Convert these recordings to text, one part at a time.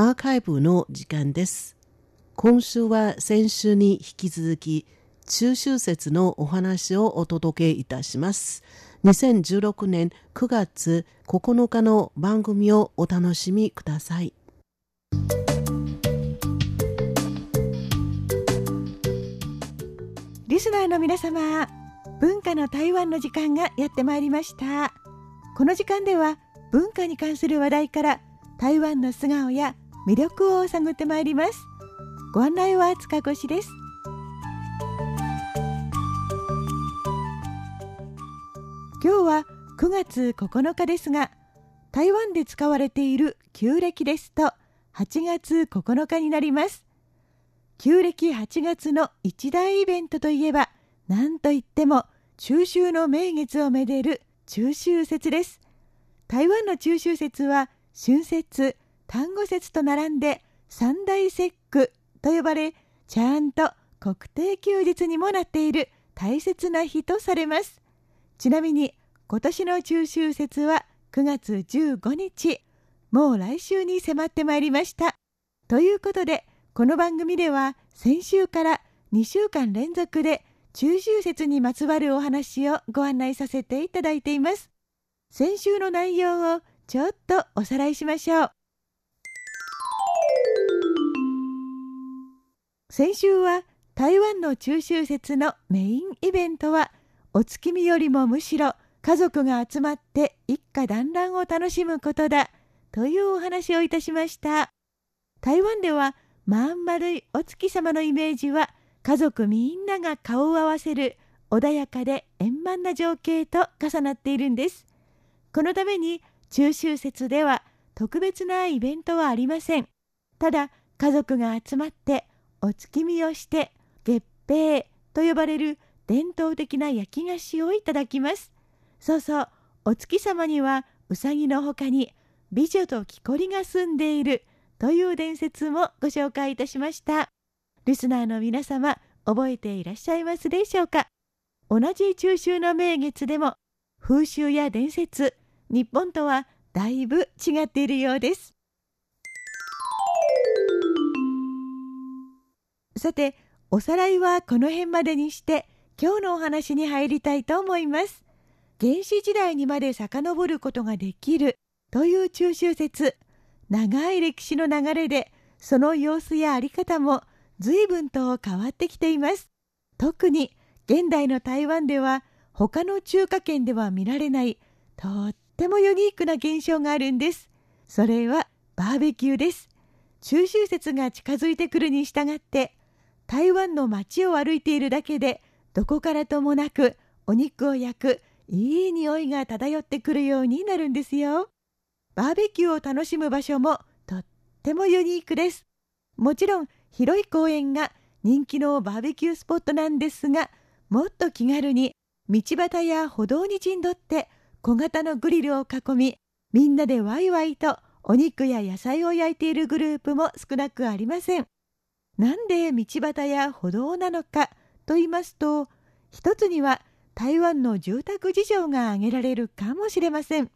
アーカイブの時間です。今週は先週に引き続き、中秋節のお話をお届けいたします。2016年9月9日の番組をお楽しみください。リスナーの皆様、文化の台湾の時間がやってまいりました。この時間では文化に関する話題から台湾の素顔や魅力を探ってまいります。ご案内は塚越です。今日は9月9日ですが台湾で使われている旧暦ですと8月9日になります。旧暦8月の一大イベントといえば何といっても中秋の名月をめでる中秋節です。台湾の中秋節は春節単語節と並んで三大節句と呼ばれちゃんと国定休日にもなっている大切な日とされます。ちなみに今年の中秋節は9月15日。もう来週に迫ってまいりました。ということでこの番組では先週から2週間連続で中秋節にまつわるお話をご案内させていただいています。先週の内容をちょっとおさらいしましょう。先週は台湾の中秋節のメインイベントはお月見よりもむしろ家族が集まって一家団らんを楽しむことだというお話をいたしました。台湾ではまん丸いお月様のイメージは家族みんなが顔を合わせる穏やかで円満な情景と重なっているんです。このために中秋節では特別なイベントはありません。ただ家族が集まってお月見をして月餅と呼ばれる伝統的な焼き菓子をいただきます。そうそうお月様にはうさぎのほかに美女と木こりが住んでいるという伝説もご紹介いたしました。リスナーの皆様覚えていらっしゃいますでしょうか？同じ中秋の名月でも風習や伝説日本とはだいぶ違っているようです。さておさらいはこの辺までにして今日のお話に入りたいと思います。原始時代にまで遡ることができるという中秋節。長い歴史の流れでその様子やあり方も随分と変わってきています。特に現代の台湾では他の中華圏では見られないとってもユニークな現象があるんです。それはバーベキューです。中秋節が近づいてくるに従って台湾の街を歩いているだけでどこからともなくお肉を焼くいい匂いが漂ってくるようになるんですよ。バーベキューを楽しむ場所もとってもユニークです。もちろん広い公園が人気のバーベキュースポットなんですがもっと気軽に道端や歩道に陣取って小型のグリルを囲みみんなでワイワイとお肉や野菜を焼いているグループも少なくありません。なんで道端や歩道なのかと言いますと一つには台湾の住宅事情が挙げられるかもしれません。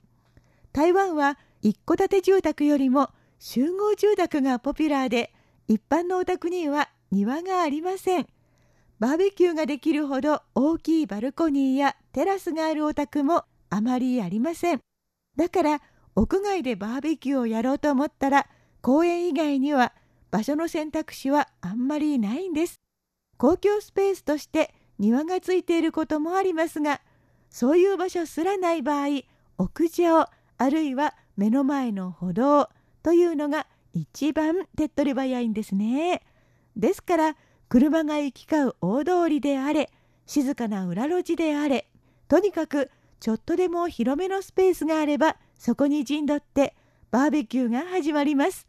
台湾は一戸建て住宅よりも集合住宅がポピュラーで一般のお宅には庭がありません。バーベキューができるほど大きいバルコニーやテラスがあるお宅もあまりありません。だから屋外でバーベキューをやろうと思ったら公園以外には場所の選択肢はあんまりないんです。公共スペースとして庭がついていることもありますがそういう場所すらない場合屋上あるいは目の前の歩道というのが一番手っ取り早いんですね。ですから車が行き交う大通りであれ静かな裏路地であれとにかくちょっとでも広めのスペースがあればそこに陣取ってバーベキューが始まります。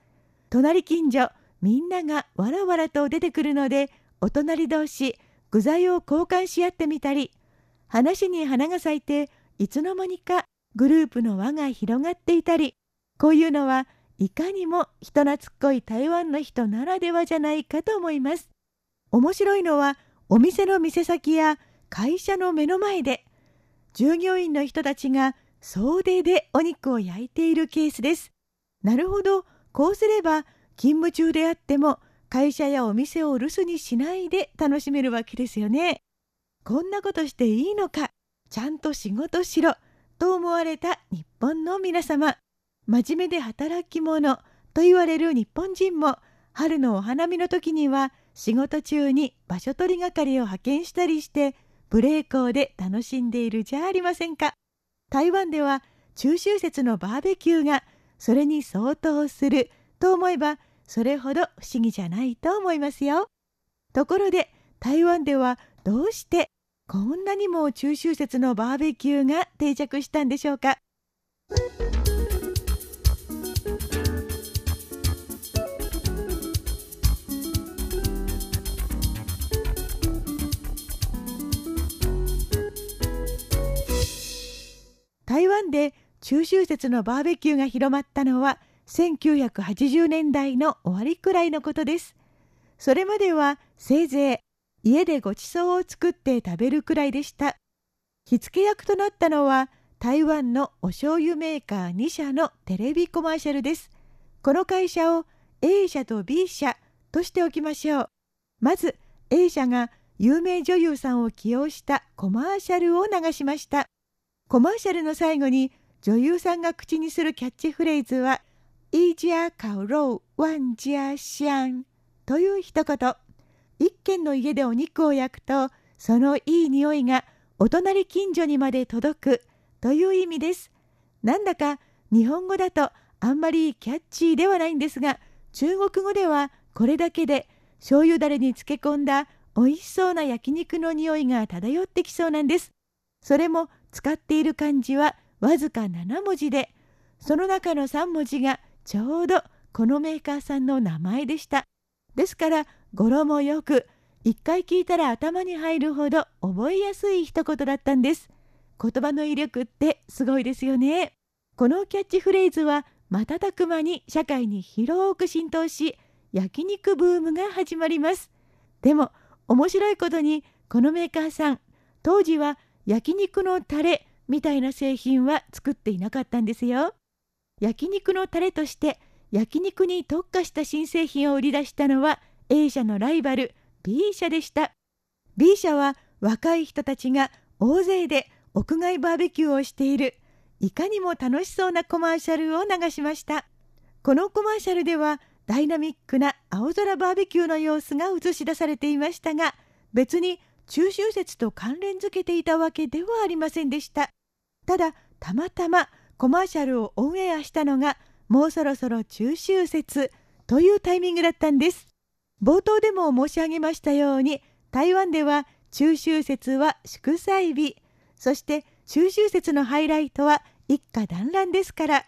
隣近所みんながわらわらと出てくるのでお隣同士具材を交換し合ってみたり話に花が咲いていつの間にかグループの輪が広がっていたりこういうのはいかにも人懐っこい台湾の人ならではじゃないかと思います。面白いのはお店の店先や会社の目の前で従業員の人たちが総出でお肉を焼いているケースです。なるほどこうすれば勤務中であっても会社やお店を留守にしないで楽しめるわけですよね。こんなことしていいのか。ちゃんと仕事しろ。と思われた日本の皆様。真面目で働き者と言われる日本人も春のお花見の時には仕事中に場所取り係を派遣したりしてブレーコーで楽しんでいるじゃありませんか。台湾では中秋節のバーベキューがそれに相当すると思えばそれほど不思議じゃないと思いますよ。ところで台湾ではどうしてこんなにも中秋節のバーベキューが定着したんでしょうか？台湾で中秋節のバーベキューが広まったのは1980年代の終わりくらいのことです。それまではせいぜい家でごちそうを作って食べるくらいでした。火付け役となったのは台湾のお醤油メーカー2社のテレビコマーシャルです。この会社を A 社と B 社としておきましょう。まず A 社が有名女優さんを起用したコマーシャルを流しました。コマーシャルの最後に女優さんが口にするキャッチフレーズは「一家烤肉万家香」という一言。一軒の家でお肉を焼くとそのいい匂いがお隣近所にまで届くという意味です。なんだか日本語だとあんまりキャッチーではないんですが中国語ではこれだけで醤油だれに漬け込んだ美味しそうな焼肉の匂いが漂ってきそうなんです。それも使っている漢字はわずか7文字でその中の3文字がちょうどこのメーカーさんの名前でした。ですから語呂もよく一回聞いたら頭に入るほど覚えやすい一言だったんです。言葉の威力ってすごいですよね。このキャッチフレーズは瞬く間に社会に広く浸透し焼肉ブームが始まります。でも面白いことにこのメーカーさん当時は焼肉のタレみたいな製品は作っていなかったんですよ。焼肉のタレとして焼肉に特化した新製品を売り出したのは A 社のライバル B 社でした。B 社は若い人たちが大勢で屋外バーベキューをしているいかにも楽しそうなコマーシャルを流しました。このコマーシャルではダイナミックな青空バーベキューの様子が映し出されていましたが別に中秋節と関連づけていたわけではありませんでしたただたまたまコマーシャルをオンエアしたのがもうそろそろ中秋節というタイミングだったんです。冒頭でも申し上げましたように台湾では中秋節は祝祭日。そして中秋節のハイライトは一家団らんですから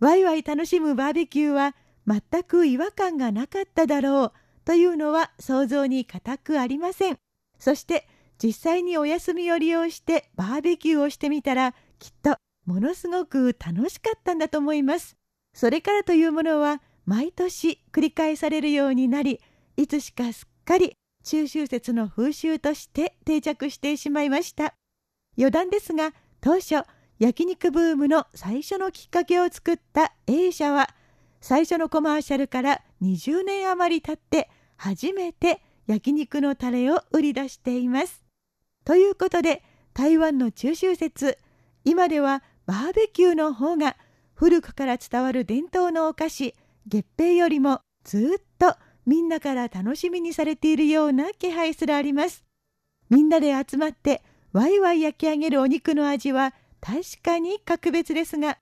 ワイワイ楽しむバーベキューは全く違和感がなかっただろうというのは想像に難くありません。そして実際にお休みを利用してバーベキューをしてみたらきっとものすごく楽しかったんだと思います。それからというものは毎年繰り返されるようになりいつしかすっかり中秋節の風習として定着してしまいました余談ですが当初焼肉ブームの最初のきっかけを作った A 社は最初のコマーシャルから20年余り経って初めて焼肉のタレを売り出しています。ということで台湾の中秋節今ではバーベキューの方が古くから伝わる伝統のお菓子月餅よりもずっとみんなから楽しみにされているような気配すらあります。みんなで集まってワイワイ焼き上げるお肉の味は確かに格別ですが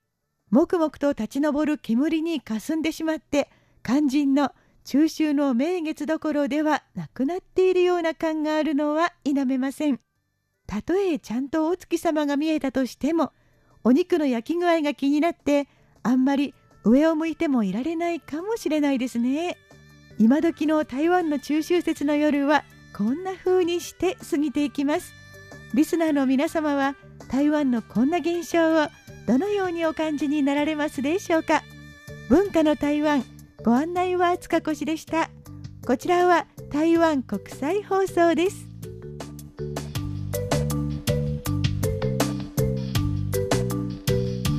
もくもくと立ち上る煙にかすんでしまって肝心の中秋の名月どころではなくなっているような感があるのは否めません。たとえちゃんとお月様が見えたとしてもお肉の焼き具合が気になってあんまり上を向いてもいられないかもしれないですね。今時の台湾の中秋節の夜はこんな風にして過ぎていきます。リスナーの皆様は台湾のこんな現象をどのようにお感じになられますでしょうか文化の台湾ご案内は塚越でしたこちらは台湾国際放送です